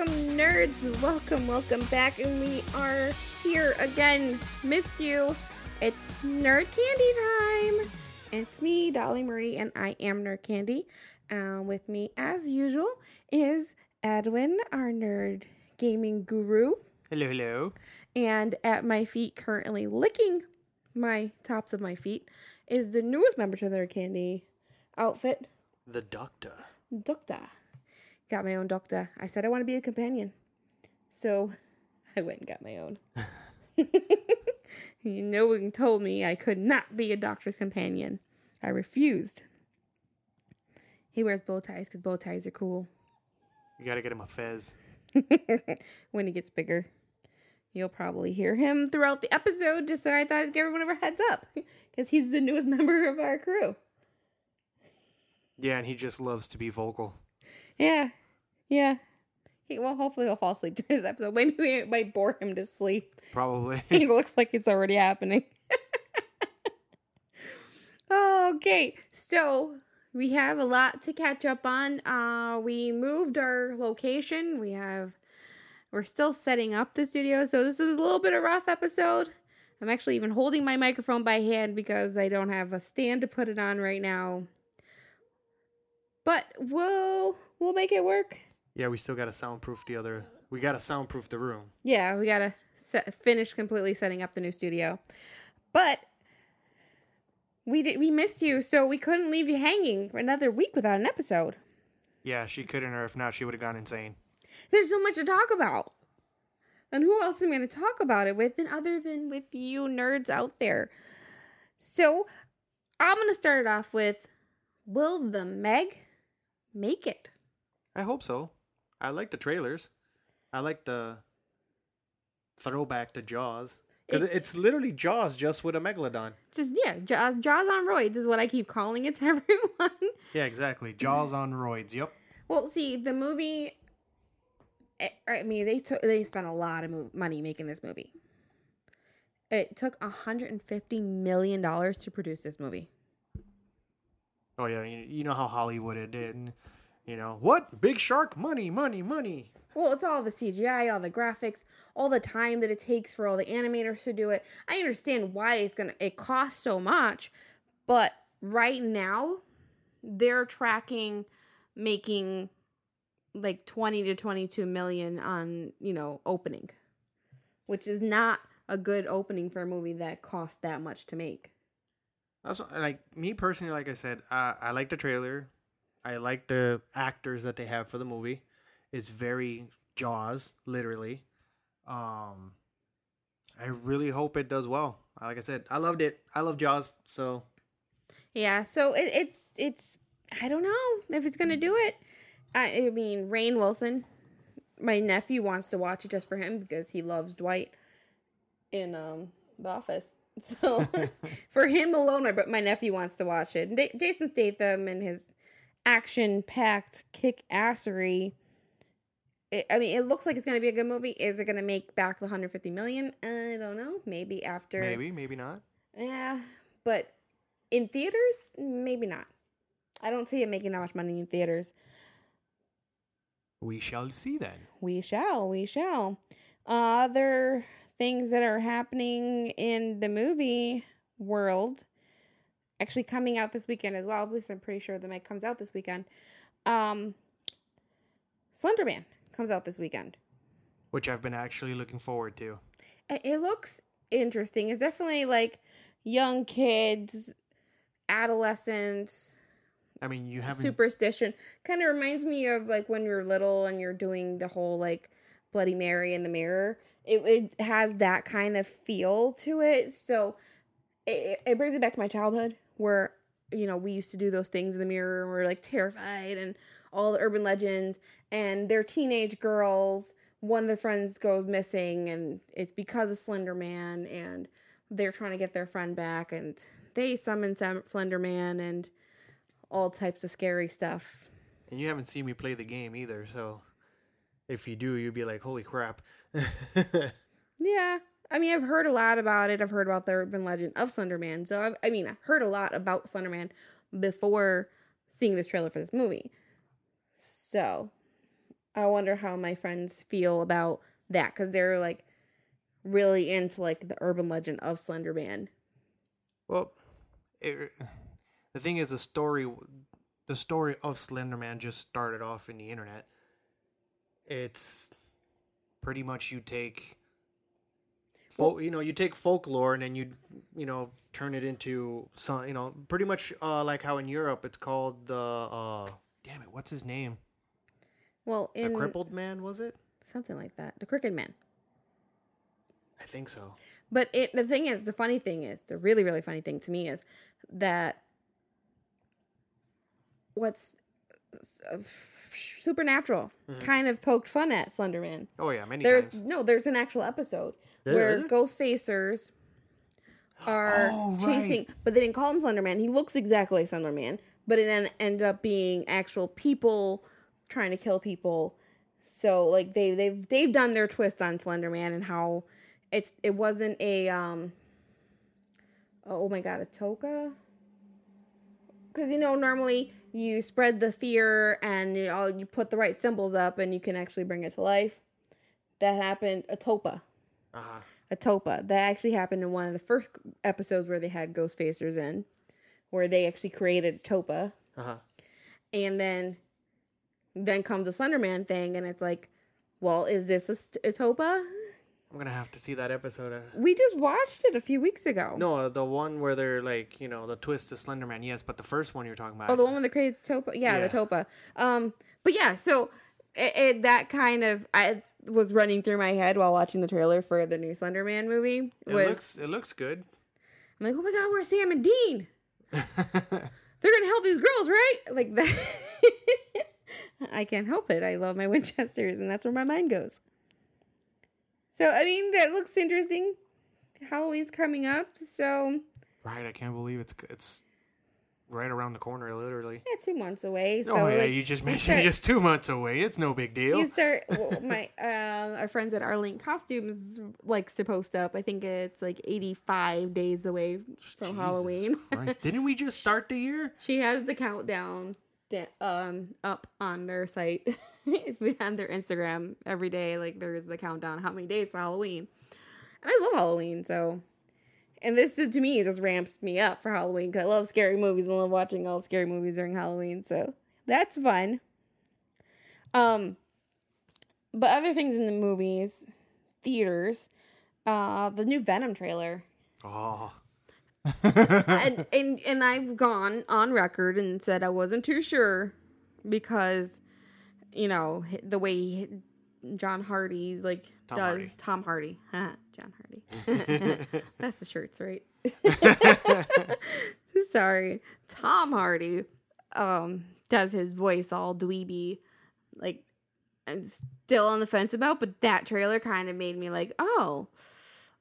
welcome, nerds. Welcome, welcome back. And we are here again. Missed you. It's Nerd Candy time. It's me, Dolly Marie, and I am Nerd Candy. Uh, with me, as usual, is Edwin, our nerd gaming guru. Hello, hello. And at my feet, currently licking my tops of my feet, is the newest member to their candy outfit, The doctor. Doctor. Got my own doctor. I said I want to be a companion. So I went and got my own. no one told me I could not be a doctor's companion. I refused. He wears bow ties because bow ties are cool. You gotta get him a fez. when he gets bigger. You'll probably hear him throughout the episode, just so I thought I'd give everyone a heads up. Because he's the newest member of our crew. Yeah, and he just loves to be vocal. Yeah. Yeah. He, well, hopefully he'll fall asleep during this episode. Maybe we might bore him to sleep. Probably. He looks like it's already happening. okay, so we have a lot to catch up on. Uh, we moved our location. We have we're still setting up the studio, so this is a little bit of a rough episode. I'm actually even holding my microphone by hand because I don't have a stand to put it on right now. But we'll we'll make it work. Yeah, we still gotta soundproof the other. We gotta soundproof the room. Yeah, we gotta set, finish completely setting up the new studio. But we did we missed you, so we couldn't leave you hanging for another week without an episode. Yeah, she couldn't, or if not, she would have gone insane. There's so much to talk about. And who else am I going to talk about it with than other than with you nerds out there? So I'm going to start it off with Will the Meg make it? I hope so. I like the trailers. I like the throwback to Jaws. Because It- it's literally Jaws just with a megalodon. Just, yeah, Jaws, Jaws on roids is what I keep calling it to everyone. Yeah, exactly. Jaws on roids. Yep. Well, see, the movie. I- I mean, they took they spent a lot of money making this movie. It took 150 million dollars to produce this movie. Oh yeah, you, you know how Hollywood it did. You know what? Big shark, money, money, money. Well, it's all the CGI, all the graphics, all the time that it takes for all the animators to do it. I understand why it's gonna it costs so much, but right now they're tracking making like 20 to 22 million on, you know, opening, which is not a good opening for a movie that costs that much to make. That's like me personally. Like I said, uh, I like the trailer. I like the actors that they have for the movie. It's very Jaws, literally. Um, I really hope it does well. Like I said, I loved it. I love Jaws. So Yeah, so it, it's it's I don't know if it's gonna do it. I, I mean, Rainn Wilson, my nephew wants to watch it just for him because he loves Dwight in um The Office. So for him alone, my my nephew wants to watch it. And Jason Statham and his action-packed kick assery. It, I mean, it looks like it's gonna be a good movie. Is it gonna make back the 150 million? I don't know. Maybe after. maybe, maybe not. Yeah, but in theaters, maybe not. I don't see it making that much money in theaters. We shall see then. We shall, we shall. Uh, other things that are happening in the movie world, actually coming out this weekend as well. At least I'm pretty sure the Meg comes out this weekend. Um, Slenderman comes out this weekend. Which I've been actually looking forward to. It looks interesting. It's definitely like young kids, adolescents, I mean, you haven't. superstition. Kind of reminds me of like when you're little and you're doing the whole like Bloody Mary in the mirror. It, it has that kind of feel to it. So it, it brings it back to my childhood where, you know, we used to do those things in the mirror and we're like terrified and all the urban legends. And they're teenage girls. One of their friends goes missing and it's because of Slender Man and they're trying to get their friend back and they summon Slender Man and all types of scary stuff. and you haven't seen me play the game either, so if you do, you'd be like, "Holy crap!" Yeah. I mean, I've heard a lot about it. I've heard about the urban legend of Slenderman. So, I've, I mean, I heard a lot about Slenderman before seeing this trailer for this movie. So, I wonder how my friends feel about that because they're like really into like the urban legend of Slenderman. Well, it, the thing is, the story, the story of Slenderman just started off in the internet. It's pretty much you take, you know, you take folklore and then you, you know, turn it into some, you know, pretty much uh, like how in Europe it's called the, uh, damn it, what's his name? Well, in the crippled man was it? something like that, the Crooked Man. I think so. But it the thing is, the funny thing is, the really really funny thing to me is that what's uh, supernatural Mhm. kind of poked fun at Slenderman. Oh yeah, many There's times. no, there's an actual episode There where Ghostfacers are Oh, right. chasing, but they didn't call him Slenderman. He looks exactly like Slenderman, but it then ended up being actual people trying to kill people. So like they they've they've done their twist on Slenderman and how it's it wasn't a um oh my god a tulpa because you know normally you spread the fear and you all you put the right symbols up and you can actually bring it to life. That happened a tulpa Uh-huh. a tulpa. That actually happened in one of the first episodes where they had Ghostfacers in, where they actually created a tulpa, Uh-huh. and then then comes the Slenderman thing, and it's like, well, is this a, st- a tulpa? I'm gonna have to see that episode. Uh, We just watched it a few weeks ago. No, the one where they're like, you know, the twist to Slenderman. Yes, but the first one you're talking about. Oh, the one with the created tulpa. Yeah, Yeah. the tulpa. Um, but yeah, so it, it that kind of I was running through my head while watching the trailer for the new Slenderman movie. it looks it looks good. I'm like, oh my god, where's Sam and Dean? they're gonna help these girls, right? Like that. I can't help it. I love my Winchesters, and that's where my mind goes. So I mean, that looks interesting. Halloween's coming up, so right, I can't believe it's it's right around the corner, literally. yeah, two months away. So oh yeah, like, you just mentioned start- just two months away. It's no big deal. You start well, my uh, our friends at Arlene Costumes like to post up. I think it's like eighty five days away from Jesus Halloween. Didn't we just start the year? She has the countdown um up on their site. on their Instagram every day. Like there's the countdown how many days to Halloween. And I love Halloween, so and this to me just ramps me up for Halloween because I love scary movies and love watching all scary movies during Halloween. So that's fun. Um, but other things in the movies, theaters, uh, the new Venom trailer Oh. and and and I've gone on record and said I wasn't too sure because you know the way John Hardy like Tom does Hardy. Tom Hardy John Hardy that's the shirts right sorry Tom Hardy um does his voice all dweeby like I'm still on the fence about but that trailer kind of made me like oh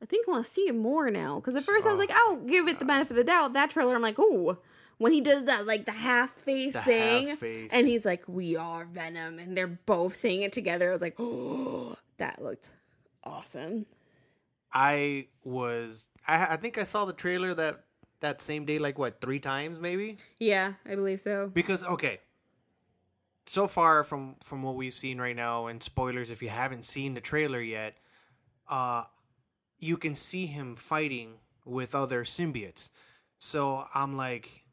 I think I want to see it more now. Because at first I was Oh, like, I'll give it the benefit of the doubt. That trailer, I'm like, oh, when he does that, like the half face the thing, half face. and he's like, we are Venom, and they're both saying it together. I was like, oh, that looked awesome. I was I I think I saw the trailer that that same day like what, 3 times maybe? Yeah, I believe so. Because okay, so far from from what we've seen right now, and spoilers if you haven't seen the trailer yet, uh, you can see him fighting with other symbiotes. So I'm like,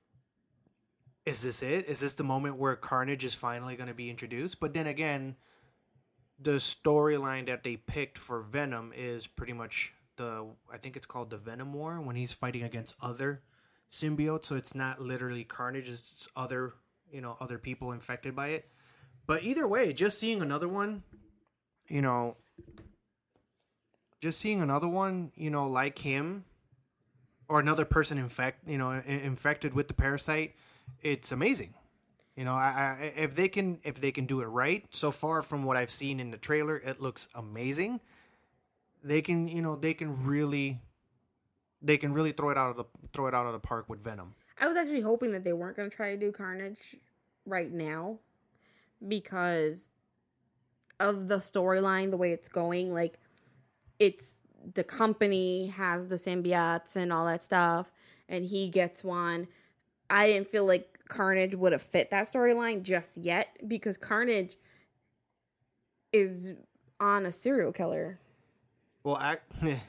is this it? Is this the moment where Carnage is finally going to be introduced? But then again, the storyline that they picked for Venom is pretty much the I think it's called the Venom War when he's fighting against other symbiotes. So it's not literally Carnage; it's other you know other people infected by it. But either way, just seeing another one, you know, just seeing another one, you know, like him, or another person infect, you know, infected with the parasite, it's amazing. You know, I, I, if they can if they can do it right, so far from what I've seen in the trailer, it looks amazing. They can, you know, they can really, they can really throw it out of the throw it out of the park with Venom. I was actually hoping that they weren't going to try to do Carnage right now because of the storyline, the way it's going. Like, it's the company has the symbiotes and all that stuff, and he gets one. I didn't feel like Carnage would have fit that storyline just yet because Carnage is on a serial killer. Well, ac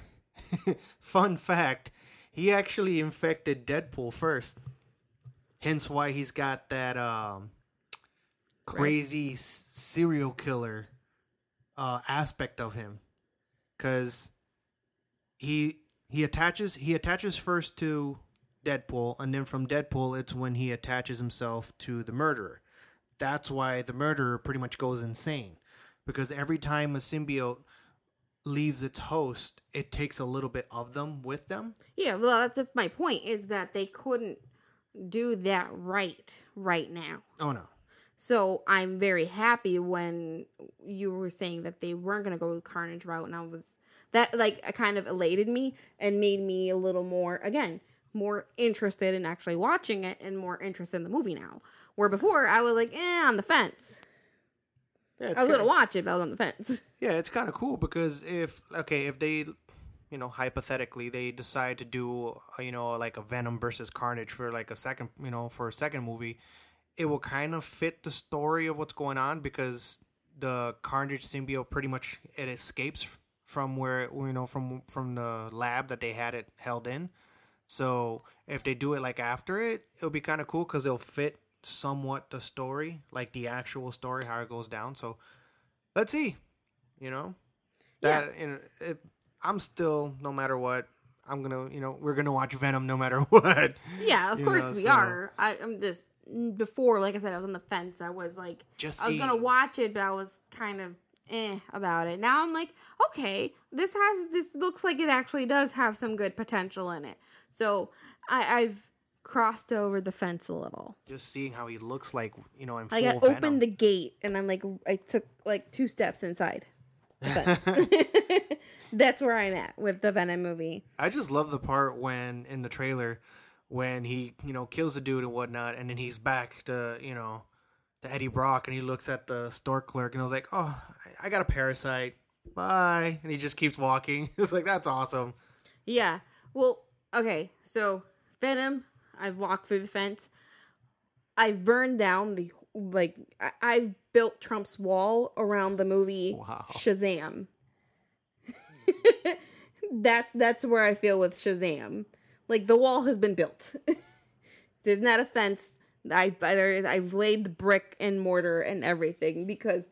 fun fact, he actually infected Deadpool first. Hence why he's got that um crazy s serial killer uh aspect of him. Cuz he he attaches he attaches first to Deadpool and then from Deadpool it's when he attaches himself to the murderer. That's why the murderer pretty much goes insane because every time a symbiote leaves its host, it takes a little bit of them with them. Yeah, well, that's, that's my point. Is that they couldn't do that right right now. Oh no. So I'm very happy when you were saying that they weren't going to go the Carnage route, and I was that like kind of elated me and made me a little more again more interested in actually watching it and more interested in the movie now. Where before I was like, eh, on the fence. Yeah, I was gonna watch it, but I was on the fence. Yeah, it's kind of cool because if okay, if they, you know, hypothetically they decide to do, uh, you know, like a Venom versus Carnage for like a second, you know, for a second movie, it will kind of fit the story of what's going on because the Carnage symbiote pretty much it escapes from where you know from from the lab that they had it held in. So if they do it like after it, it'll be kind of cool because it'll fit somewhat the story, like the actual story, how it goes down. So let's see. You know, that yeah. and it, I'm still no matter what. I'm gonna, you know, we're gonna watch Venom no matter what. Yeah, of course know, we so. are. I, I'm just before, like I said, I was on the fence. I was like, just I was gonna watch it, but I was kind of eh about it. Now I'm like, okay, this has this looks like it actually does have some good potential in it. So I, I've crossed over the fence a little. Just seeing how he looks like, you know, in like I Venom. opened the gate and I'm like, I took like two steps inside. That's where I'm at with the Venom movie. I just love the part when in the trailer when he, you know, kills a dude and whatnot, and then he's back to, you know, to Eddie Brock, and he looks at the store clerk, and I was like, oh, I got a parasite. Bye, and he just keeps walking. It's like that's awesome. Yeah. Well, okay. So Venom, I've walked through the fence. I've burned down the like I, I've built Trump's wall around the movie wow. Shazam. that's that's where I feel with Shazam. Like the wall has been built. There's not a fence. I better I've laid the brick and mortar and everything because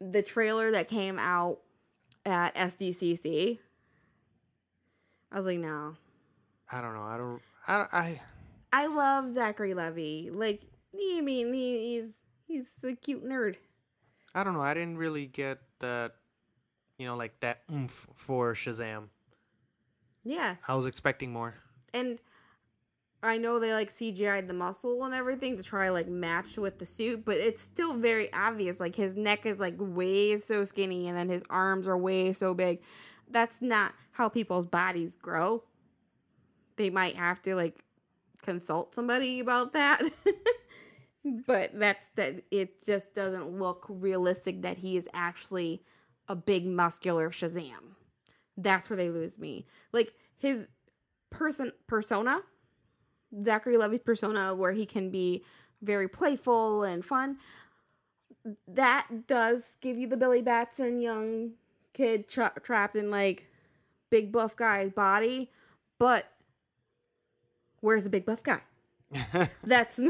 the trailer that came out at SDCC, I was like, no. I don't know. I don't. I. I, I love Zachary Levi. Like, I mean, he, he's he's a cute nerd. I don't know. I didn't really get that, you know, like that oomph for Shazam. Yeah. I was expecting more. And I know they like CGI'd the muscle and everything to try like match with the suit, but it's still very obvious. Like his neck is like way so skinny and then his arms are way so big. That's not how people's bodies grow. They might have to like consult somebody about that. but that's that it just doesn't look realistic that he is actually a big muscular Shazam. That's where they lose me. Like his person persona, Zachary Levi's persona, where he can be very playful and fun. That does give you the Billy Batson young kid tra- trapped in like big buff guy's body, but where's the big buff guy? That's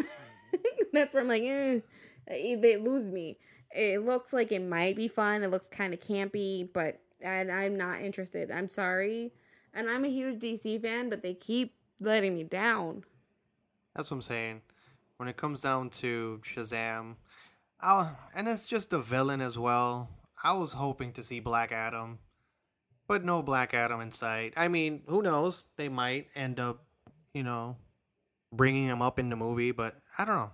that's where I'm like, eh, they lose me. It looks like it might be fun. It looks kind of campy, but and I'm not interested. I'm sorry. And I'm a huge DC fan, but they keep letting me down. That's what I'm saying. When it comes down to Shazam, I'll, and it's just a villain as well. I was hoping to see Black Adam, but no Black Adam in sight. I mean, who knows? They might end up, you know, bringing him up in the movie, but I don't know.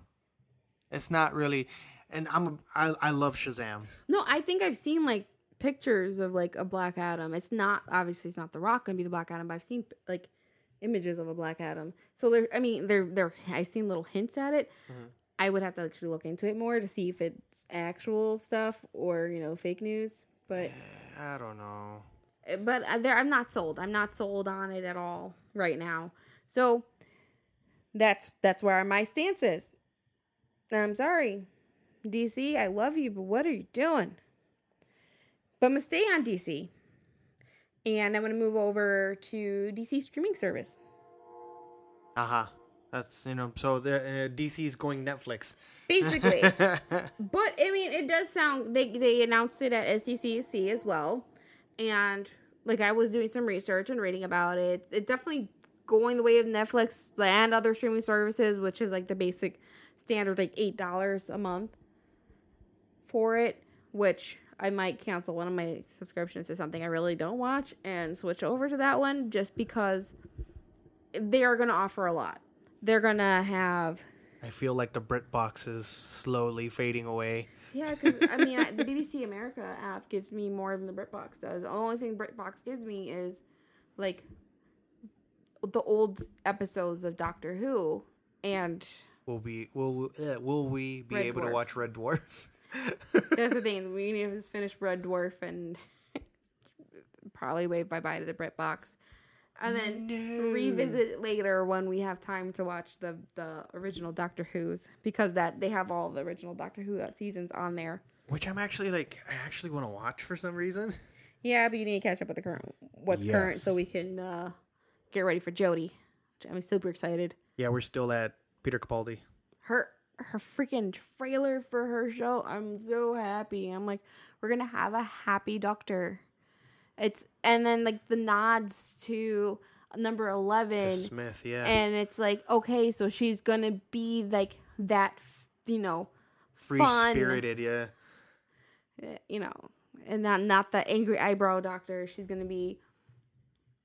It's not really, and I'm I I love Shazam. No, I think I've seen like pictures of like a Black Adam. It's not obviously it's not The Rock gonna be the Black Adam, but I've seen like images of a Black Adam. So there, I mean, there there I've seen little hints at it. Mm-hmm. I would have to actually look into it more to see if it's actual stuff or you know fake news. But I don't know. Eh, but uh, there, I'm not sold. I'm not sold on it at all right now. So that's that's where my stance is. I'm sorry, DC. I love you, but what are you doing? But I'm gonna stay on DC, and I'm gonna move over to DC streaming service. Uh huh. That's you know. So the uh, DC is going Netflix. Basically, but I mean, it does sound they they announced it at SDCC as well, and like I was doing some research and reading about it. It definitely going the way of Netflix and other streaming services, which is like the basic standard, like eight dollars a month for it. Which I might cancel one of my subscriptions to something I really don't watch and switch over to that one just because they are going to offer a lot. They're going to have I feel like the BritBox is slowly fading away. Yeah, because I mean, I, the BBC America app gives me more than the BritBox does. The only thing BritBox gives me is like the old episodes of Doctor Who, and Will we will uh, will we be Red able to watch Red Dwarf? that's the thing. We need to finish Red Dwarf and probably wave bye bye to the BritBox. and then No. revisit later when we have time to watch the the original Doctor Who's because that they have all the original Doctor Who seasons on there. Which I'm actually like, I actually want to watch for some reason. Yeah, but you need to catch up with the current what's current so we can uh, get ready for Jodie. I'm super excited. Yeah, we're still at Peter Capaldi. Her her freaking trailer for her show. I'm so happy. I'm like, we're gonna have a happy doctor. It's and then like the nods to number To eleven, Smith, yeah. and it's like okay, so she's gonna be like that, you know, Free spirited, yeah. eh, you know, and not not the angry eyebrow doctor. She's gonna be,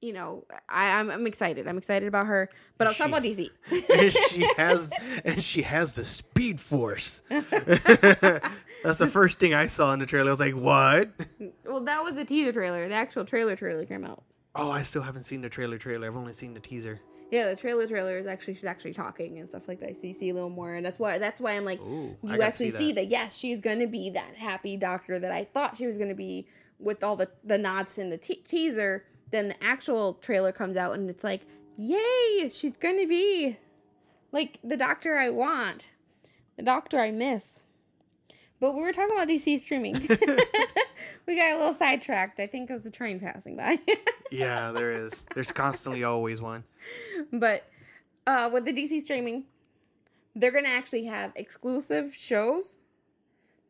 you know, I, I'm I'm excited. I'm excited about her. But I'll talk She- about DC. and she has and she has the speed force. That's the first thing I saw in the trailer. I was like, "What?" well, that was the teaser trailer. The actual trailer trailer came out. Oh, I still haven't seen the trailer. Trailer. I've only seen the teaser. Yeah, the trailer trailer is actually she's actually talking and stuff like that. So you see a little more, and that's why that's why I'm like, Ooh, you actually see see that. that. Yes, she's gonna be that happy doctor that I thought she was gonna be with all the the nods in the te- teaser. Then the actual trailer comes out, and it's like, yay, she's gonna be like the doctor I want, the doctor I miss. But we were talking about DC streaming. we got a little sidetracked. I think it was a train passing by. Yeah, there is. There's constantly always one. but uh, with the DC streaming, they're gonna actually have exclusive shows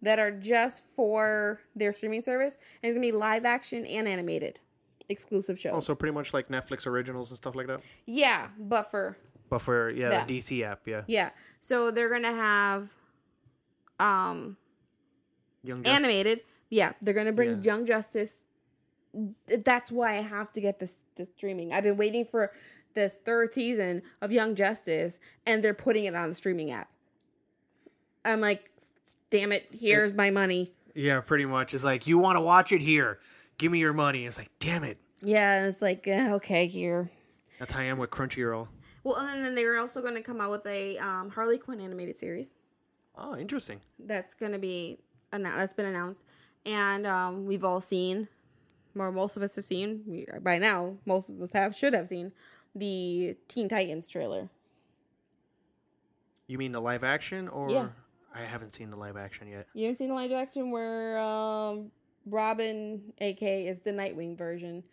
that are just for their streaming service, and it's gonna be live action and animated exclusive shows. Also, pretty much like Netflix originals and stuff like that. yeah, but for But for yeah, Yeah. the DC app, yeah, yeah, so they're gonna have um Young Justice. animated. Yeah, they're gonna bring Yeah. Young Justice. That's why I have to get this, this streaming. I've been waiting for this third season of Young Justice, and they're putting it on the streaming app. I'm like, damn it! Here's my money. Yeah, pretty much. It's like you want to watch it here. Give me your money. It's like, damn it. Yeah, it's like eh, okay here. That's how I am with Crunchyroll. Well, and then they were also going to come out with a um, Harley Quinn animated series Oh, interesting. that's going to be annou- that's been announced, and um, we've all seen, or most of us have seen we, by now. Most of us have should have seen the Teen Titans trailer. You mean the live action, or Yeah. I haven't seen the live action yet. You haven't seen the live action where um, Robin, aka is the Nightwing version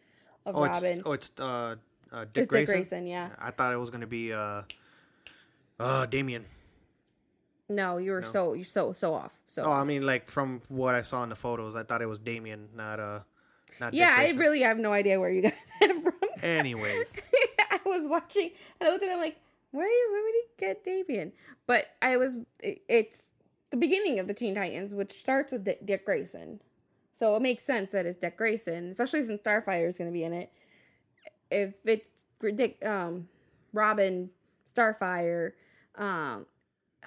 of Oh, Robin. it's oh, it's uh, uh Dick It's Dick Grayson. Grayson, yeah. I thought it was gonna be uh, uh Damian. No, you were so you're so so off. So Oh, I mean, like from what I saw in the photos, I thought it was Damian, not uh, not. Yeah, I really have no idea where you got that from. Anyways, I was watching and I looked at it I'm like, where where would he get Damian? But I was it- it's the beginning of the Teen Titans, which starts with Dick Grayson. So it makes sense that it's Dick Grayson, especially since Starfire is going to be in it. If it's Dick, um, Robin, Starfire, um,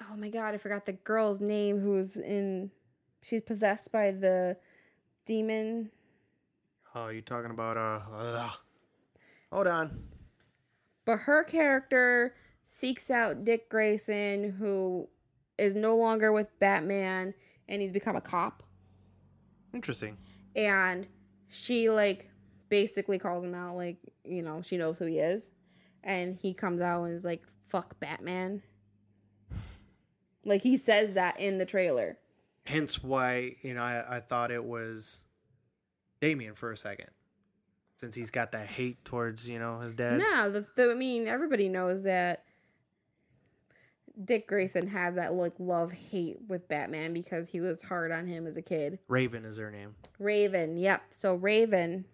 oh my god, I forgot the girl's name who's in. She's possessed by the demon. oh, you're talking about uh? ugh. Hold on. But her character seeks out Dick Grayson, who is no longer with Batman, and he's become a cop. Interesting. And she, like, basically calls him out, like, you know, she knows who he is. And he comes out and is like, fuck Batman. Like, he says that in the trailer. Hence why you know I, I thought it was Damian for a second, since he's got that hate towards you know his dad. No, the, the I mean everybody knows that Dick Grayson had that like love hate with Batman because he was hard on him as a kid. Raven is her name. Raven, yep. So Raven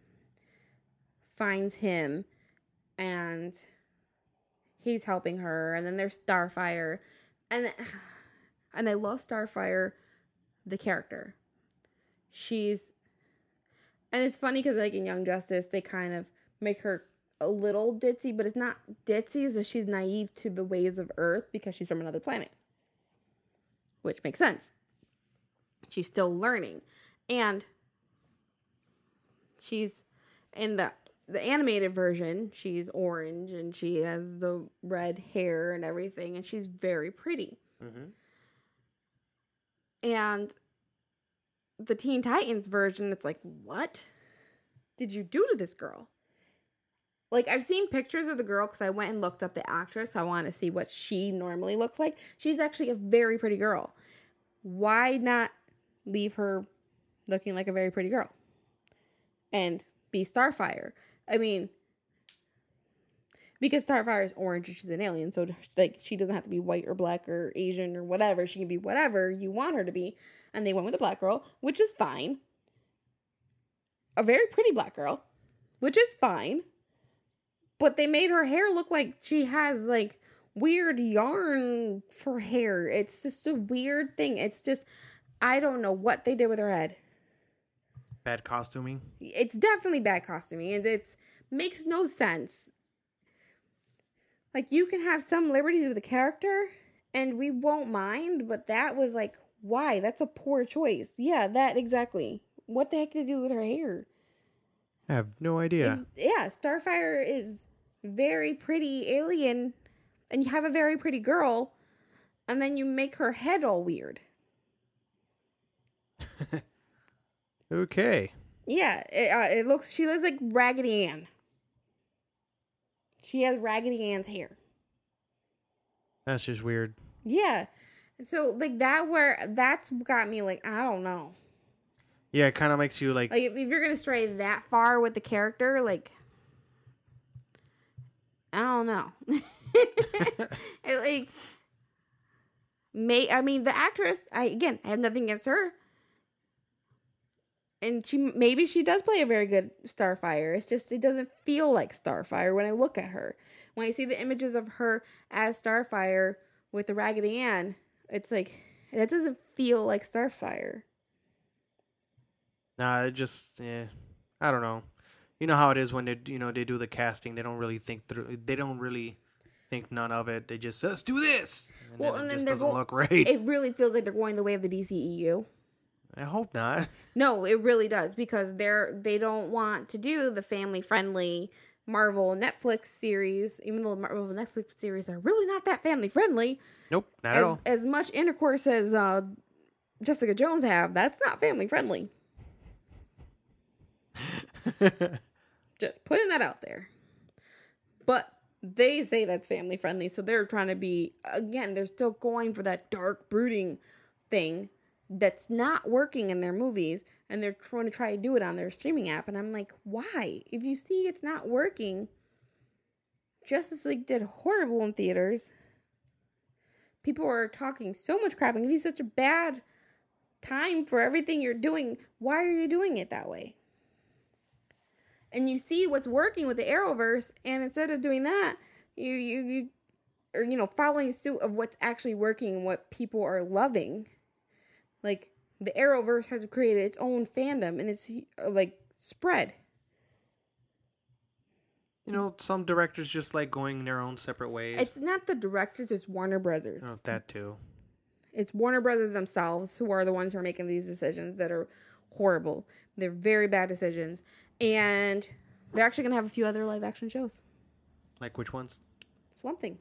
finds him and he's helping her and then there's Starfire and and I love Starfire the character. She's and it's funny cuz like in Young Justice they kind of make her a little ditzy, but it's not ditzy as she's naive to the ways of Earth because she's from another planet. Which makes sense. She's still learning. And she's in the the animated version, she's orange and she has the red hair and everything, and she's very pretty. Mm-hmm. And the Teen Titans version, it's like, what did you do to this girl? Like, I've seen pictures of the girl because I went and looked up the actress. I want to see what she normally looks like. She's actually a very pretty girl. Why not leave her looking like a very pretty girl and be Starfire? I mean, because Starfire is orange and she's an alien, so like she doesn't have to be white or black or Asian or whatever. She can be whatever you want her to be. And they went with a black girl, which is fine. A very pretty black girl, which is fine. But they made her hair look like she has like weird yarn for hair. It's just a weird thing. It's just I don't know what they did with her head. Bad costuming. It's definitely bad costuming and it makes no sense. Like you can have some liberties with a character and we won't mind, but that was like why? That's a poor choice. Yeah, that exactly. What the heck did they do with her hair? I have no idea. And, yeah, Starfire is very pretty alien and you have a very pretty girl and then you make her head all weird. okay. Yeah, it, uh, it looks she looks like Raggedy Ann. She has Raggedy Ann's hair. That's just weird. Yeah. So like that where that's got me like I don't know. Yeah, it kind of makes you like, Like if, if you're gonna stray that far with the character, like I don't know. Like may I mean the actress, I again I have nothing against her. And she maybe she does play a very good Starfire. It's just it doesn't feel like Starfire when I look at her. When I see the images of her as Starfire with the Raggedy Ann, it's like that doesn't feel like Starfire. nah, it just, yeah, I don't know. You know how it is when they, you know, they do the casting. They don't really think through. They don't really think none of it. They just let's do this. And Well, then and it then doesn't go- look right. It really feels like they're going the way of the DCEU. I hope not. No, it really does because they're they don't want to do the family friendly Marvel Netflix series, even though the Marvel Netflix series are really not that family friendly. Nope, not at all. as much intercourse as uh, Jessica Jones have, that's not family friendly. Just putting that out there. But they say that's family friendly, so they're trying to be again, they're still going for that dark brooding thing that's not working in their movies and they're trying to try to do it on their streaming app and I'm like, "Why? If you see it's not working, Justice League did horrible in theaters. People are talking so much crap and give you such a bad time for everything you're doing. Why are you doing it that way? And you see what's working with the Arrowverse, and instead of doing that, you you you or you know following suit of what's actually working and what people are loving. Like the Arrowverse has created its own fandom and it's uh, like spread. You know, some directors just like going their own separate ways. It's not the directors, it's Warner Brothers. oh, that too. It's Warner Brothers themselves who are the ones who are making these decisions that are horrible. They're very bad decisions. And they're actually going to have a few other live action shows. Like which ones? Swamp Thing.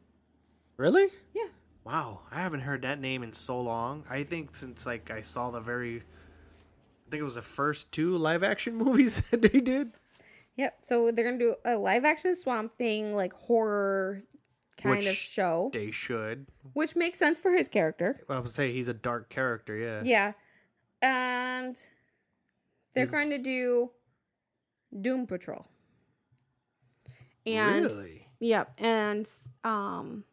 Really? Yeah. Wow, I haven't heard that name in so long. I think since like I saw the very, I think it was the first two live action movies that they did. Yep. So they're going to do a live action Swamp Thing, like horror kind of show, They should. which makes sense for his character. Well, I would say he's a dark character. Yeah. Yeah. And they're Is- going to do Doom Patrol. And really? Yep, and um,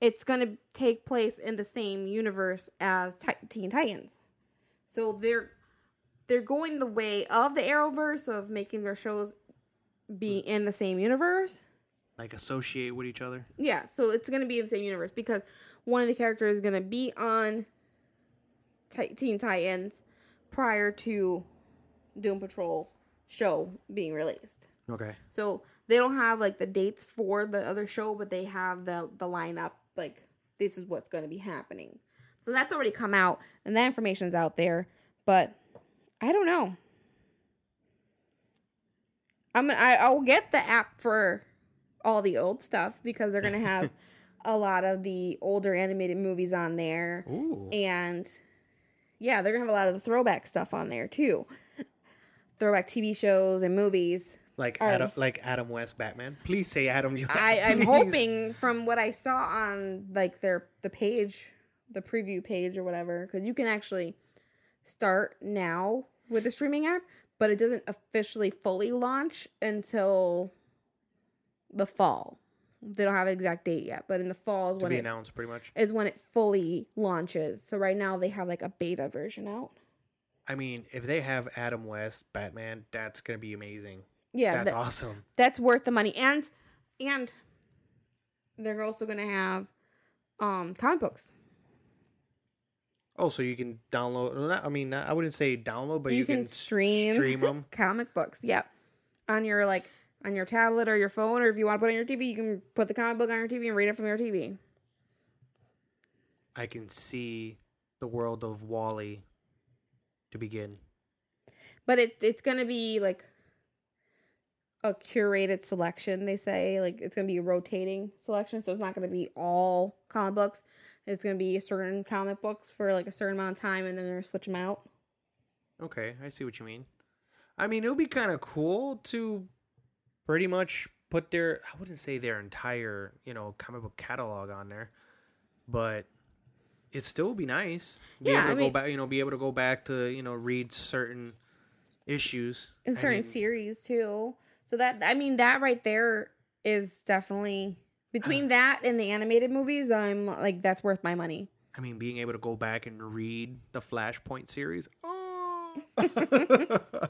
it's going to take place in the same universe as Ti- Teen Titans. So they're they're going the way of the Arrowverse of making their shows be in the same universe. Like associate with each other? Yeah, so it's going to be in the same universe because one of the characters is going to be on Ti- Teen Titans prior to Doom Patrol show being released. Okay. So they don't have like the dates for the other show, but they have the the lineup. Like this is what's going to be happening. So that's already come out, and that information's out there. But I don't know. I'm I I'll get the app for all the old stuff because they're gonna have a lot of the older animated movies on there, Ooh. and yeah, they're gonna have a lot of the throwback stuff on there too. Throwback TV shows and movies. Like Alright. Adam, like Adam West Batman. Please say Adam. You I, I'm hoping from what I saw on like their the page, the preview page or whatever, because you can actually start now with the streaming app, but it doesn't officially fully launch until the fall. They don't have an exact date yet, but in the fall is to when be it announced, pretty much. is when it fully launches. So right now they have like a beta version out. I mean, if they have Adam West Batman, that's gonna be amazing. Yeah, that's that- awesome. that's worth the money and and they're also going to have um comic books Oh, so you can download. Not, I mean, not, I wouldn't say download, but you, you, can, s- stream stream them. comic books yep on your like on your tablet or your phone or if you want to put it on your tv you can put the comic book on your tv and read it from your tv I can see the world of Wally to begin. but it, it's going to be like a curated selection they say like it's going to be a rotating selection so it's not going to be all comic books it's going to be certain comic books for like a certain amount of time and then they're going to switch them out Okay, I see what you mean. I mean, it would be kind of cool to pretty much put their I wouldn't say their entire, you know, comic book catalog on there, but it still would be nice. Be Yeah, able to I go mean- back, you know, be able to go back to, you know, read certain issues. in I certain mean, series too. So that I mean that right there is definitely between that and the animated movies. I'm like that's worth my money. I mean, being able to go back and read the Flashpoint series. Oh.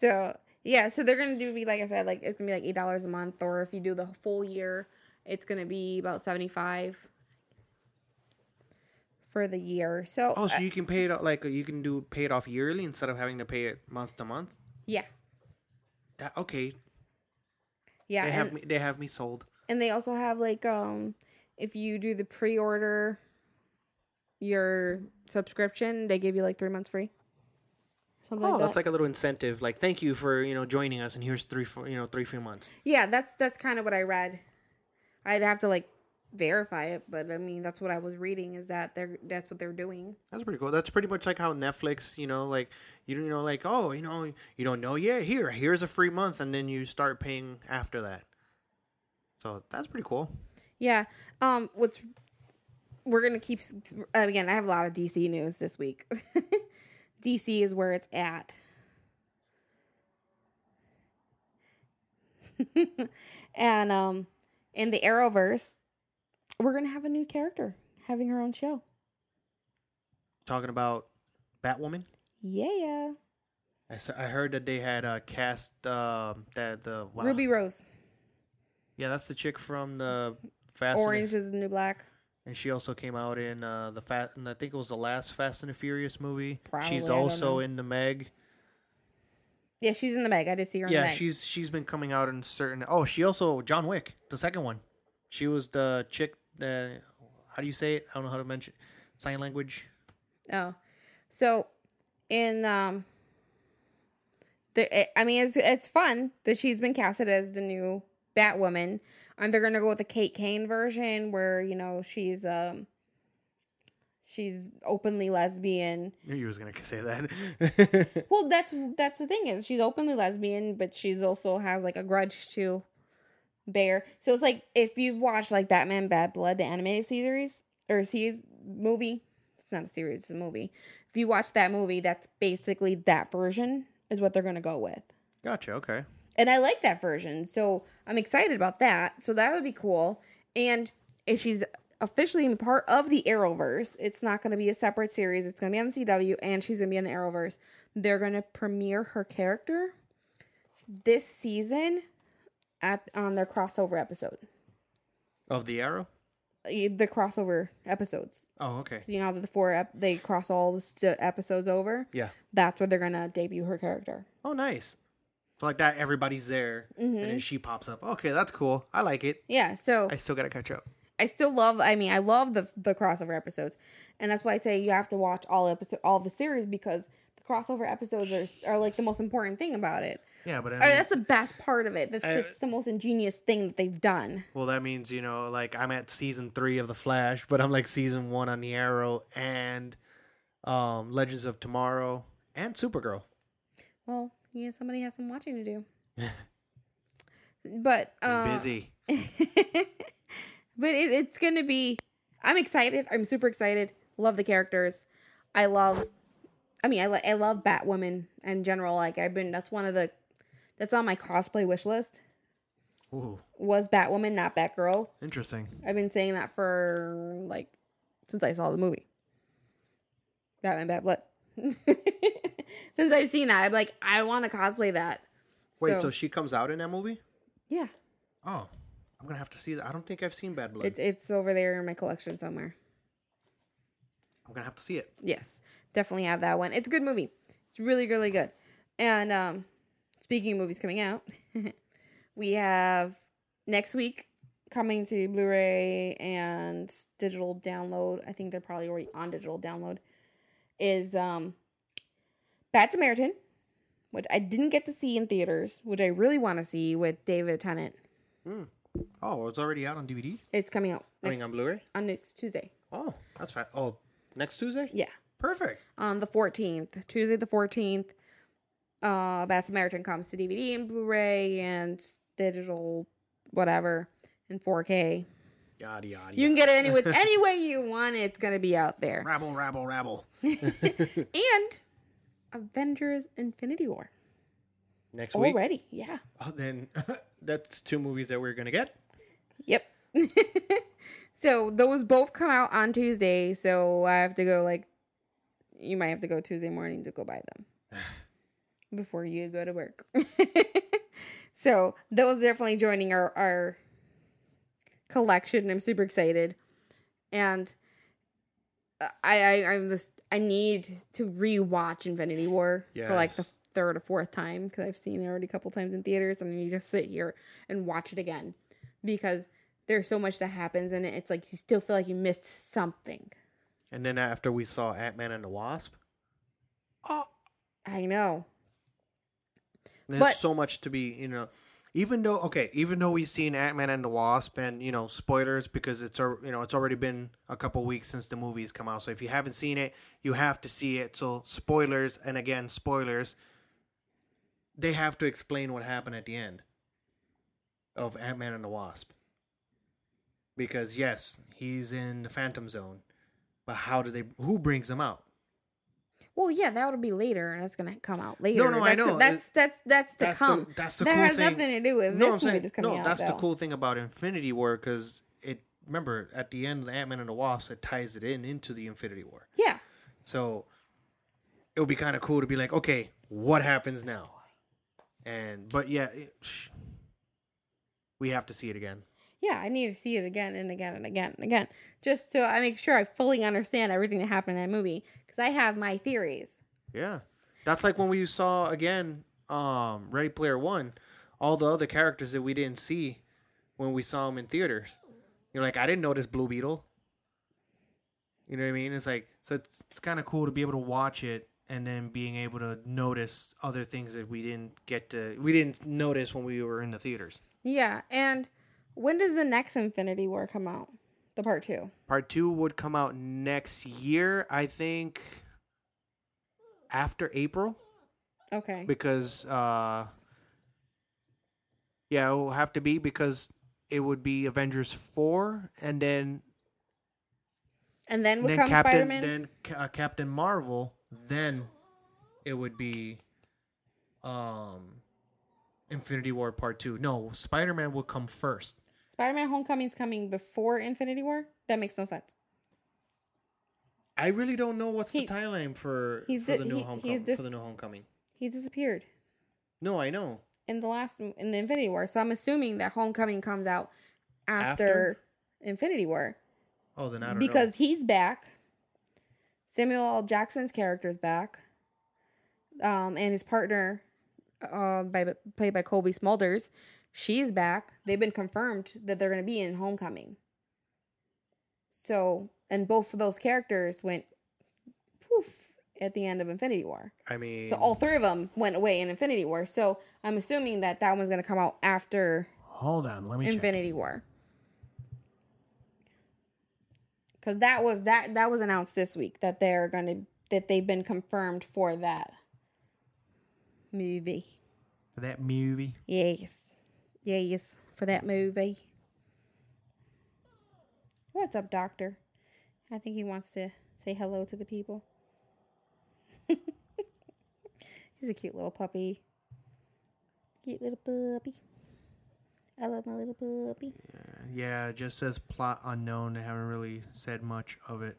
So yeah, so they're gonna do be like I said, like it's gonna be like eight dollars a month, or if you do the full year, it's gonna be about seventy five for the year. So, oh, so uh, you can pay it o- like you can do pay it off yearly instead of having to pay it month to month. yeah, That, okay, yeah, they have and, me. They have me sold. and they also have like um if you do the pre order your subscription, they give you like three months free. Something Oh, like that's like a little incentive. Like, thank you for you know joining us, and here's three, for, you know, three free months. Yeah, that's that's kind of what I read. I'd have to like verify it, but I mean that's what I was reading is that they're that's what they're doing. That's pretty cool. That's pretty much like how Netflix, you know, like you don't know, like oh, you know, you don't know yet. Here, here's a free month, and then you start paying after that. So that's pretty cool. Yeah. Um what's we're going to keep again, I have a lot of DC news this week. DC is where it's at. and um in the Arrowverse, we're going to have a new character having her own show. Talking about Batwoman. Yeah. I, s- I heard that they had uh, cast um that the wow. Ruby Rose. Yeah, that's the chick from the Fast and- Orange is the new black. and she also came out in uh, the Fast. And I think it was the last Fast and the Furious movie. Probably, she's also in the Meg. Yeah, she's in the Meg. I did see her in Yeah, the Meg. she's she's been coming out in certain. Oh, she also John Wick, the second one. She was the chick. The how do you say it? I don't know how to mention sign language. Oh, so in um, the I mean it's it's fun that she's been casted as the new Batwoman, and they're gonna go with the Kate Kane version where you know she's um she's openly lesbian. I Knew you was gonna say that. Well, that's that's the thing is she's openly lesbian, but she's also has like a grudge to bear. So it's like if you've watched like Batman Bad Blood, the animated series or series movie, it's not a series, it's a movie. If you watch that movie, that's basically that version is what they're gonna go with. Gotcha. Okay. and I like that version. So I'm excited about that. So that would be cool. And if she's officially part of the Arrowverse, it's not going to be a separate series. It's going to be on the CW, and she's going to be in the Arrowverse. They're going to premiere her character this season at on their crossover episode. Of the arrow. The crossover episodes. Oh, okay. So you know the four ep- they cross all the st- episodes over. Yeah. That's where they're gonna debut her character. Oh, nice. So like that, everybody's there, mm-hmm. and then she pops up. Okay, that's cool. I like it. Yeah. So I still gotta catch up. I still love. I mean, I love the the crossover episodes, and that's why I say you have to watch all episode all the series because crossover episodes are are like the most important thing about it. Yeah, but I mean, that's the best part of it. That's I- it's the most ingenious thing that they've done. well, that means you know, like I'm at season three of the Flash, but I'm like season one on the Arrow and um Legends of Tomorrow and Supergirl. Well, yeah, somebody has some watching to do. but uh, busy. but it, it's gonna be i'm excited i'm super excited love the characters i love i mean i, li- I love batwoman in general like i've been that's one of the that's on my cosplay wish list Ooh, was batwoman not batgirl interesting. i've been saying that for like since i saw the movie batman bad blood since i've seen that i'm like i want to cosplay that Wait, so, she comes out in that movie? yeah Oh, I'm gonna have to see that. I don't think I've seen Bad Blood. it, it's over there in my collection somewhere I'm gonna have to see it. Yes, definitely have that one. It's a good movie. It's really, really good. And um, speaking of movies coming out, we have next week coming to Blu-ray and digital download. I think they're probably already on digital download. Is um, Bad Samaritan, which I didn't get to see in theaters, which I really want to see with David Tennant. Hmm. Oh, it's already out on DVD. It's coming out I mean, on Blu-ray. on next Tuesday. Oh, that's fast. Oh, next Tuesday. Yeah. Perfect. on the 14th, Tuesday the 14th. Uh, Bad Samaritan comes to DVD and Blu-ray and digital, whatever, in 4K. Yada yada. You can get it any with any way you want. It's gonna be out there. rabble, rabble, rabble. and Avengers: Infinity War Next week. already. Yeah. Oh, then that's two movies that we're gonna get. Yep. so those both come out on Tuesday. So I have to go like, you might have to go Tuesday morning to go buy them before you go to work. so those definitely joining our our collection. I'm super excited, and uh, I I I'm just I need to rewatch Infinity War for like the third or fourth time because I've seen it already a couple times in theaters, and I need to sit here and watch it again because there's so much that happens and it's like you still feel like you missed something. And then after we saw Ant Man and the Wasp, oh, I know. there's But- so much to be. You know, even though okay, even though we've seen Ant Man and the Wasp, and you know, spoilers because it's al- you know it's already been a couple weeks since the movies come out. So if you haven't seen it, you have to see it. So spoilers, and again, spoilers. They have to explain what happened at the end of Ant Man and the Wasp. Because yes, he's in the Phantom Zone, but how do they? Who brings them out? Well, yeah, that'll be later. And that's gonna come out later. no, no, I that's, know. That's that's that's to That's come. the that's the that cool has thing. nothing to do with no, I'm this movie saying that's coming no. out. That's the cool thing about Infinity War because it. Remember, at the end of the Ant Man and the Wasp, it ties it in into the Infinity War. Yeah, So it would be kind of cool to be like, okay, what happens now? And but yeah, it, we have to see it again. Yeah. I need to see it again and again and again and again, just so I make sure I fully understand everything that happened in that movie because I have my theories. Yeah, that's like when we saw again, um, Ready Player One, all the other characters that we didn't see when we saw them in theaters. You're like, I didn't notice Blue Beetle. You know what I mean? It's like so it's it's kind of cool to be able to watch it and then being able to notice other things that we didn't get to we didn't notice when we were in the theaters. Yeah, and when does the next Infinity War come out? The part two. Part two would come out next year, I think, after April, Okay. because uh, yeah, it will have to be because it would be Avengers four, and then And then would then come Captain Spider Man. then uh, Captain Marvel, then it would be um Infinity War Part Two. No, Spider Man will come first. Spider-Man: Homecoming's coming before Infinity War. That makes no sense. I really don't know what's He- the timeline for he's for the new he- homecoming. dis- for the new homecoming. He disappeared No, I know. in the last in the Infinity War, so I'm assuming that Homecoming comes out after, After? Infinity War Oh, then I don't know. because know. he's back. Samuel L. Jackson's character is back, um, and his partner, uh, by played by Cobie Smulders, she's back. They've been confirmed that they're going to be in Homecoming. So, and both of those characters went poof at the end of Infinity War. I mean, So all three of them went away in Infinity War. So I'm assuming that that one's going to come out after hold on, let me check. Infinity War. Cuz that was that that was announced this week that they're going to that they've been confirmed for that movie. for that movie. Yes. Yes, for that movie. What's up, doctor? I think he wants to say hello to the people. He's a cute little puppy. Cute little puppy. I love my little puppy. Yeah, it just says plot unknown. They haven't really said much of it.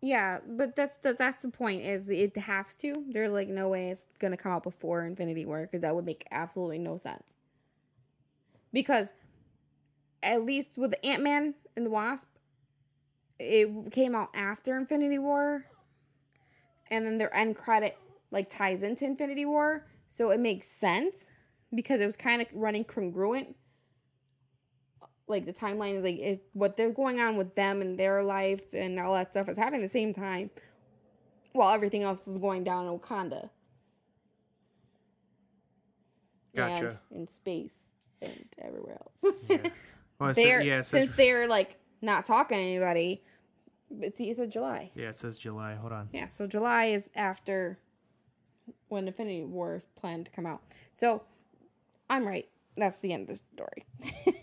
Yeah, but that's the that's the point. Is it has to? There's like no way it's gonna come out before Infinity War because that would make absolutely no sense. Because at least with Ant Man and the Wasp, it came out after Infinity War, and then their end credit like ties into Infinity War, so it makes sense because it was kind of running congruent. Like the timeline is like if what they're going on with them and their life and all that stuff is happening at the same time, while everything else is going down in Wakanda. Gotcha. And in space and everywhere else. Yeah. Well, they're yeah, says, since they're like not talking to anybody. But see, it said July. yeah, it says July. Hold on. Yeah, so July is after when Infinity War is planned to come out. So I'm right. That's the end of the story.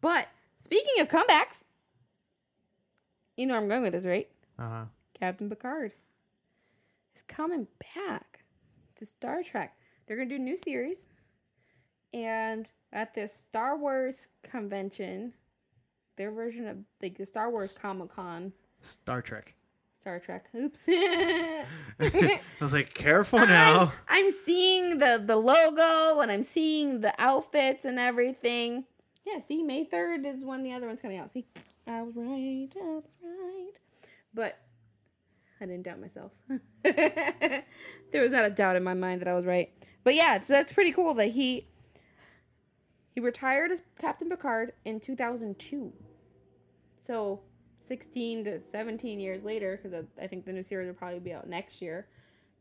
but speaking of comebacks, you know where I'm going with this, right? Uh huh. Captain Picard is coming back to Star Trek. They're gonna do a new series, and at this Star Wars convention, their version of like the Star Wars Comic Con, Star Trek. Star Trek. Oops. I was like, careful now. I'm, I'm seeing the the logo and I'm seeing the outfits and everything. Yeah, see, May third is when the other one's coming out. See, I was right. I was right. But I didn't doubt myself. there was not a doubt in my mind that I was right. But yeah, so that's pretty cool that he he retired as Captain Picard in 2002. So 16 to 17 years later, because I think the new series will probably be out next year.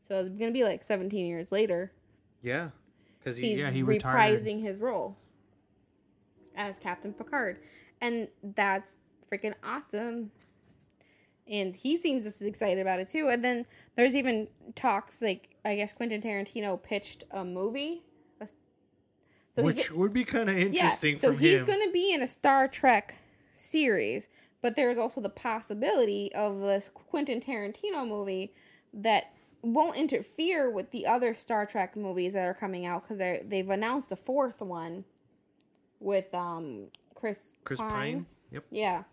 So it's gonna be like 17 years later. Yeah, because he He's yeah he retired. reprising his role as Captain Picard, and that's freaking awesome. And he seems just as excited about it too. And then there's even talks like I guess Quentin Tarantino pitched a movie. So which would be kind of interesting yeah, so he's going to be in a Star Trek series, but there's also the possibility of this Quentin Tarantino movie that won't interfere with the other Star Trek movies that are coming out because they've announced a fourth one with um Chris Chris Pine. Pine. Yep. Yeah.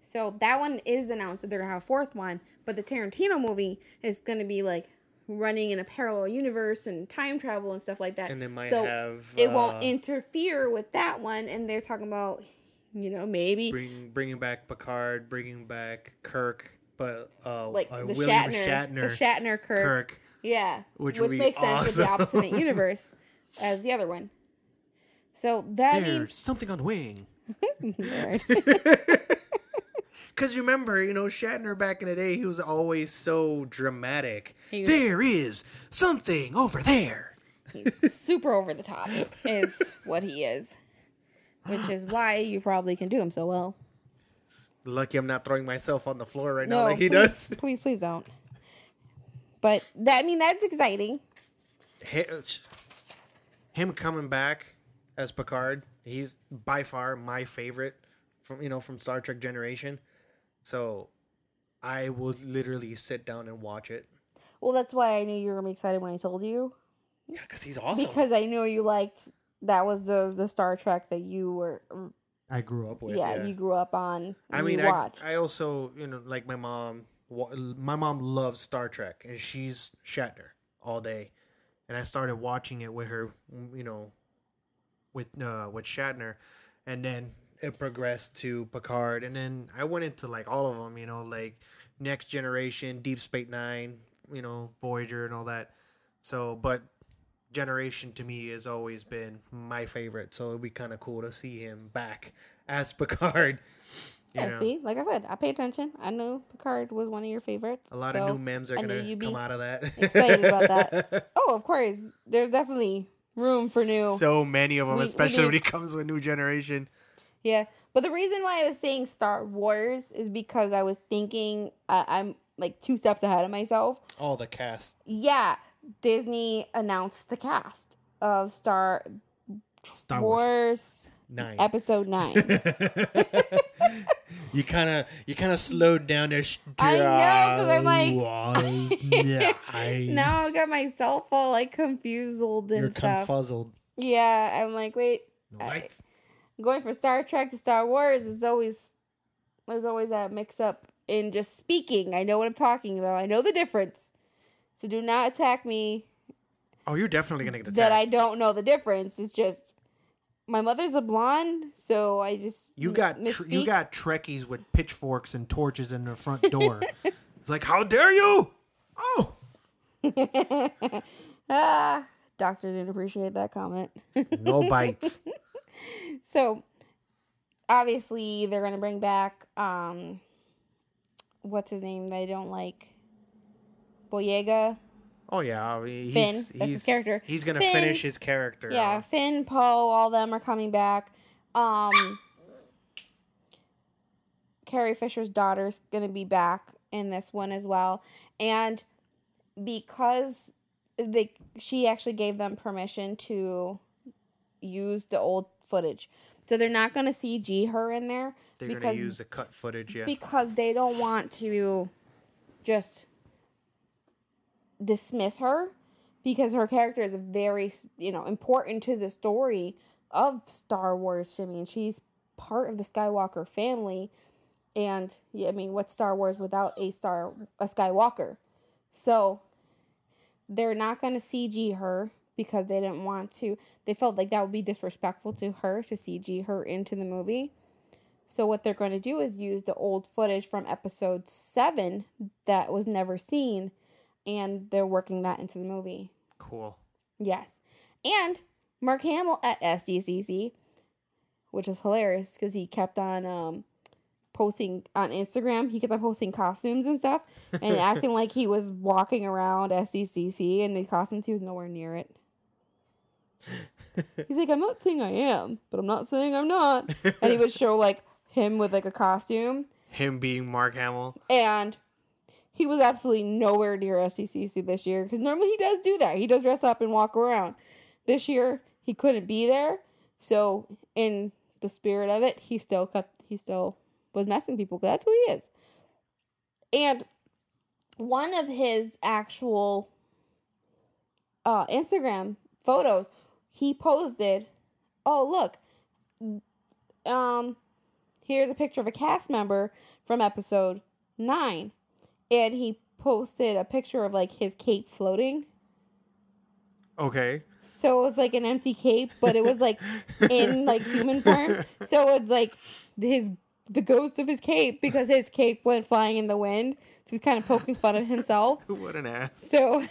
So that one is announced that they're gonna have a fourth one, but the Tarantino movie is gonna be like running in a parallel universe and time travel and stuff like that. And it might so have it uh, won't interfere with that one, and they're talking about, you know, maybe bring bringing back Picard, bringing back Kirk, but uh, like uh, the William Shatner, Shatner, the Shatner Kirk, Kirk. yeah, which which, would be makes sense with the alternate universe as the other one. So that There's means something on the wing. Because remember, you know, Shatner back in the day, he was always so dramatic. Was- there is something over there. He's super over the top, is what he is. Which is why you probably can do him so well. Lucky I'm not throwing myself on the floor right now No, like he please, does. Please, please don't. But that I mean that's exciting. Him coming back as Picard, he's by far my favorite from you know from Star Trek Generation. So I would literally sit down and watch it. Well, that's why I knew you were gonna be excited when I told you. Yeah, because he's awesome. because I know you liked that was the the Star Trek that you were I grew up with. yeah, Yeah, you grew up on. I mean, you I. I also you know like my mom. My mom loves Star Trek, and she's Shatner all day. And I started watching it with her, you know, with uh with Shatner, and then it progressed to Picard, and then I went into like all of them, you know, like Next Generation, Deep Space Nine, you know, Voyager, and all that. So, but Generation to me has always been my favorite. So it'd be kind of cool to see him back as Picard. You yeah, know, see, like I said, I pay attention. I knew Picard was one of your favorites. a lot so of new memes are I gonna come out of that. excited about that. Oh, of course. There's definitely room for new. So many of them, We- we especially when need- it comes with new generation. Yeah, but the reason why I was saying Star Wars is because I was thinking uh, I'm like two steps ahead of myself. All the cast. Yeah, Disney announced the cast of Star, Star Wars Wars, nine. Episode Nine. you kind of you kind of slowed down there. I know, 'cause I'm like- Wars nine. now I got myself all like confused and You're stuff. confuzzled. yeah, I'm like, wait, Right. Going from Star Trek to Star Wars is always there's always that mix up in just speaking. I know what I'm talking about. I know the difference. So do not attack me Oh, you're definitely gonna get attacked. that I don't know the difference. It's just my mother's a blonde, so I just You got tr- you got Trekkies with pitchforks and torches in the front door. it's like, how dare you? Oh, ah. Doctor didn't appreciate that comment. no bites. So obviously they're gonna bring back um what's his name that I don't like Boyega. Oh yeah, I mean, Finn, he's, that's his character. He's gonna Finn. finish his character. Yeah, off. Finn, Poe, all them are coming back. Um Carrie Fisher's daughter's gonna be back in this one as well. And because they she actually gave them permission to use the old footage. So they're not gonna CG her in there they're gonna use the cut footage. Yeah, because they don't want to just dismiss her because her character is very you know important to the story of Star Wars. I mean, she's part of the Skywalker family, and yeah, I mean, what's Star Wars without a Star a Skywalker? So they're not going to CG her because they didn't want to. They felt like that would be disrespectful to her to CG her into the movie. So what they're going to do is use the old footage from episode 7 that was never seen and they're working that into the movie. cool. Yes. And Mark Hamill at SDCC, which is hilarious because he kept on um, posting on Instagram. He kept on posting costumes and stuff and acting like he was walking around SDCC and the costumes, he was nowhere near it. He's like, I'm not saying I am, but I'm not saying I'm not. And he would show like him with like a costume Him being Mark Hamill. and he was absolutely nowhere near SDCC this year because normally he does do that. He does dress up and walk around. This year he couldn't be there, so in the spirit of it, he still kept he still was messing people. 'cause That's who he is. And one of his actual uh, Instagram photos, he posted, "Oh look, um, here's a picture of a cast member from episode nine and he posted a picture of like his cape floating. Okay. So it was like an empty cape, but it was like in like human form. So it's like his the ghost of his cape because his cape went flying in the wind. So he's kind of poking fun of himself. what an ass. So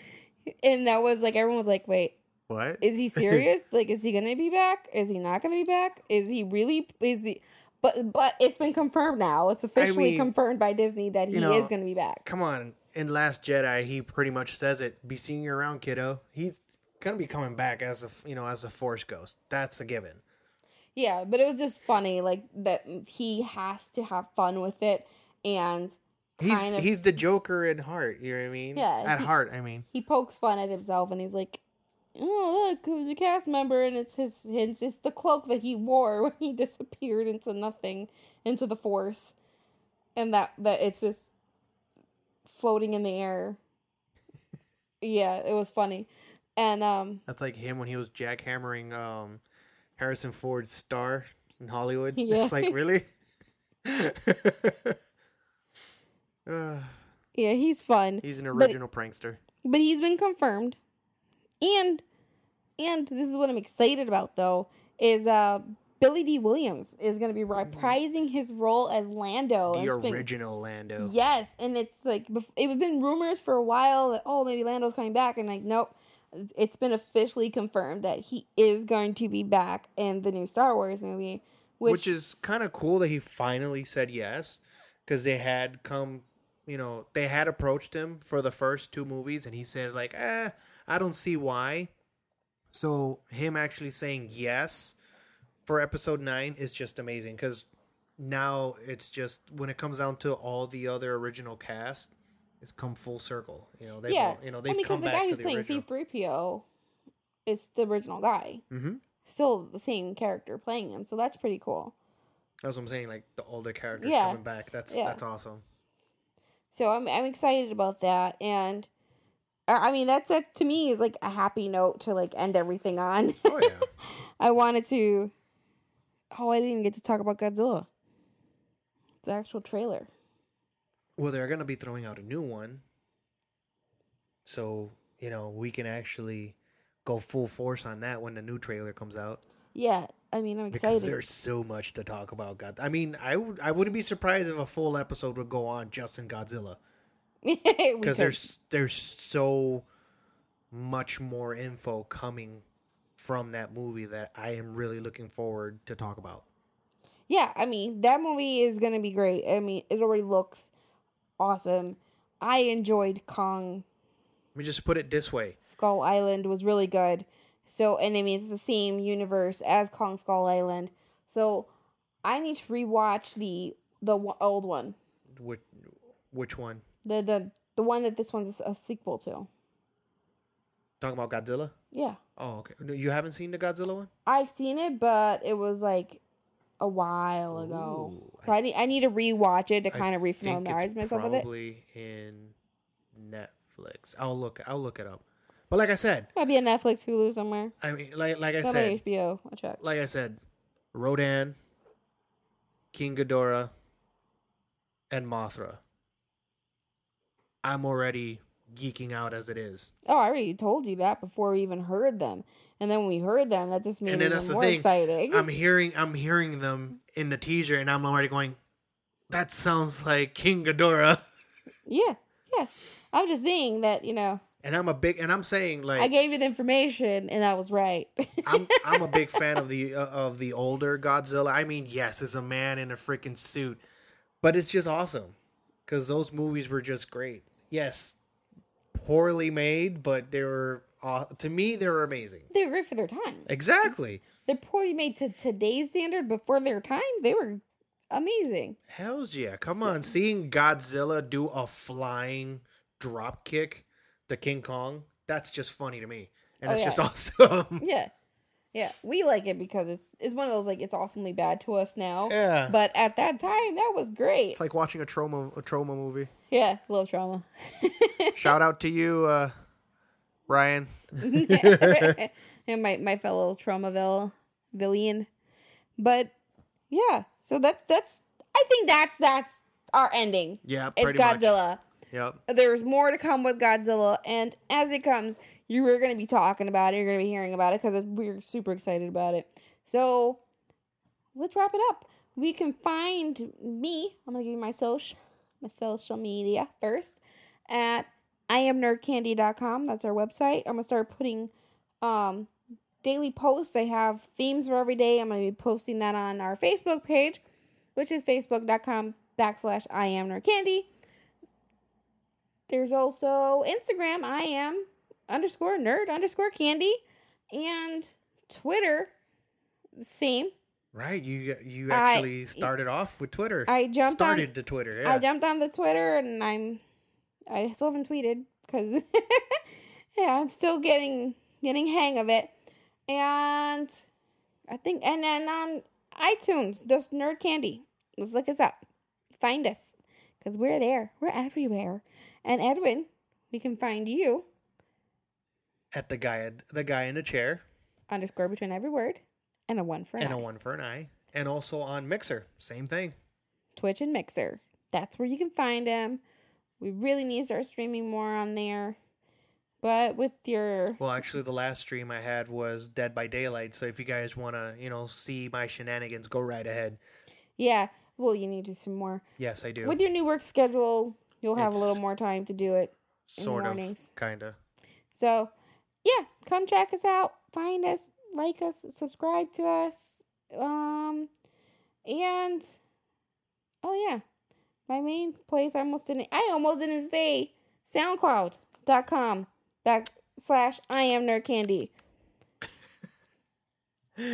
and that was like everyone was like, wait, What? is he serious? like, is he gonna be back? Is he not gonna be back? Is he really? Is he? But but it's been confirmed now. It's officially mean, confirmed by Disney that he you know, is gonna be back. Come on. In Last Jedi, he pretty much says it. Be seeing you around, kiddo. He's gonna be coming back as a you know as a Force ghost. That's a given. Yeah, but it was just funny, like that he has to have fun with it, and He's of he's the Joker at heart. You know what I mean? Yeah, At he- heart, I mean. he pokes fun at himself, and he's like, "Oh look, it was a cast member, and it's his, his it's the cloak that he wore when he disappeared into nothing, into the force, and that that it's just floating in the air." yeah, it was funny, And um, That's like him when he was jackhammering um, Harrison Ford's star in Hollywood. Yeah. It's like really. Uh, yeah, he's fun. he's an But- original prankster. but he's been confirmed and and this is what i'm excited about though is uh Billy Dee Williams is going to be reprising his role as lando The it's been- original Lando. yes and it's like it had been rumors for a while that oh maybe lando's coming back and like nope. It's been officially confirmed that he is going to be back in the new star wars movie which, which, is kind of cool that he finally said yes because they had come you know they had approached him for the first two movies and he said like eh i don't see why. So him actually saying yes for episode 9 is just amazing because now it's just when it comes down to all the other original cast it's come full circle. You know they've yeah. you know they've mean, come the back guy who's playing original. C3po is the original guy. Mm-hmm. still the same character playing him so that's pretty cool. That's what i'm saying like the older characters Yeah. coming back that's Yeah. that's awesome. So I'm I'm excited about that, and I mean that's that to me is like a happy note to like end everything on. oh yeah I wanted to. Oh, I didn't even get to talk about Godzilla. The actual trailer. Well, they're going to be throwing out a new one. So, you know, we can actually go full force on that when the new trailer comes out. Yeah, I mean I'm Because excited. there's so much to talk about. God, I mean, I I wouldn't be surprised if a full episode would go on just in Godzilla because there's there's so much more info coming from that movie that I am really looking forward to talk about. yeah, I mean that movie is gonna be great. I mean it already looks awesome. I enjoyed Kong Let me just put it this way: Skull Island was really good. So, and I mean, it's the same universe as Kong Skull Island. So, I need to rewatch the the old one, which which one? The the the one that this one's a sequel to. Talking about Godzilla? Yeah, Oh, okay. You haven't seen the Godzilla one? I've seen it, but it was like a while ago. Ooh, so I, need I need to rewatch it to I kind of refamiliarize myself with it. Probably in Netflix. I'll look. I'll look it up. But like I said, Might be on Netflix, Hulu somewhere. I mean, like like I said, HBO. I check. like I said, Rodan, King Ghidorah, and Mothra. I'm already geeking out as it is. Oh, I already told you that before we even heard them. And then when we heard them, that just made it even more thing. exciting. I'm hearing I'm hearing them in the teaser, and I'm already going. That sounds like King Ghidorah. Yeah, yeah. I'm just saying that, you know, And I'm a big, and I'm saying like I gave you the information and I was right. I'm I'm a big fan of the uh, of the older Godzilla. I mean, yes, it's a man in a freaking suit, but it's just awesome because those movies were just great. Yes, poorly made, but they were uh, to me they were amazing. they were great for their time. Exactly. They're poorly made to today's standard, but for their time, they were amazing. Hell's yeah! Come on, seeing Godzilla do a flying drop kick to King Kong, that's just funny to me, and Oh, it's yeah. just awesome. Yeah. Yeah. We like it because it's it's one of those like it's awesomely bad to us now. Yeah. But at that time that was great. It's like watching a Troma a Troma movie. yeah, a little Troma. Shout out to you, uh, Ryan. and my, my fellow Tromaville villain. But yeah, so that's that's I think that's that's our ending. Yeah, It's pretty much. Godzilla. Yep. There's more to come with Godzilla, and as it comes, you are going to be talking about it. You're going to be hearing about it because we're super excited about it. So let's wrap it up. We can find me. I'm going to give you my social, my social media first at iamnerdcandy.com. That's our website. I'm going to start putting um, daily posts. I have themes for every day. I'm going to be posting that on our Facebook page, which is facebook.com backslash iamnerdcandy. There's also Instagram. I am underscore nerd underscore candy, and Twitter. the Same. Right. You you I- actually started off with Twitter. I jumped on. started the Twitter. Yeah. I jumped on the Twitter, and I'm. I still haven't tweeted because. yeah, I'm still getting getting hang of it, and I think and then on iTunes, just Nerd Candy. Let's look us up, find us, because we're there. We're everywhere. And Edwin, we can find you. At the guy the guy in the chair Underscore between every word, and a one for an and a eye. one for an eye, and also on Mixer, same thing. Twitch and Mixer. That's where you can find them. We really need to start streaming more on there. But with your Well, actually, the last stream I had was Dead by Daylight. So if you guys want to, you know, see my shenanigans, go right ahead. yeah, well, you need to do some more. Yes, I do. With your new work schedule, you'll have a little more time to do it. sort of, mornings. kind of. So, yeah, come check us out. Find us, like us, subscribe to us. Um, and oh yeah, my main place. I almost didn't. I almost didn't say SoundCloud.com backslash I am nerd candy.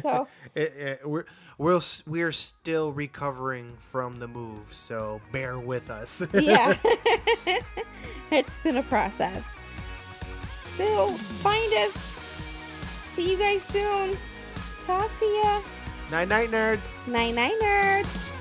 So It, it, we're we're we're still recovering from the move, so bear with us. yeah, it's been a process. So find us. See you guys soon. Talk to ya. night night nerds. Night night nerds.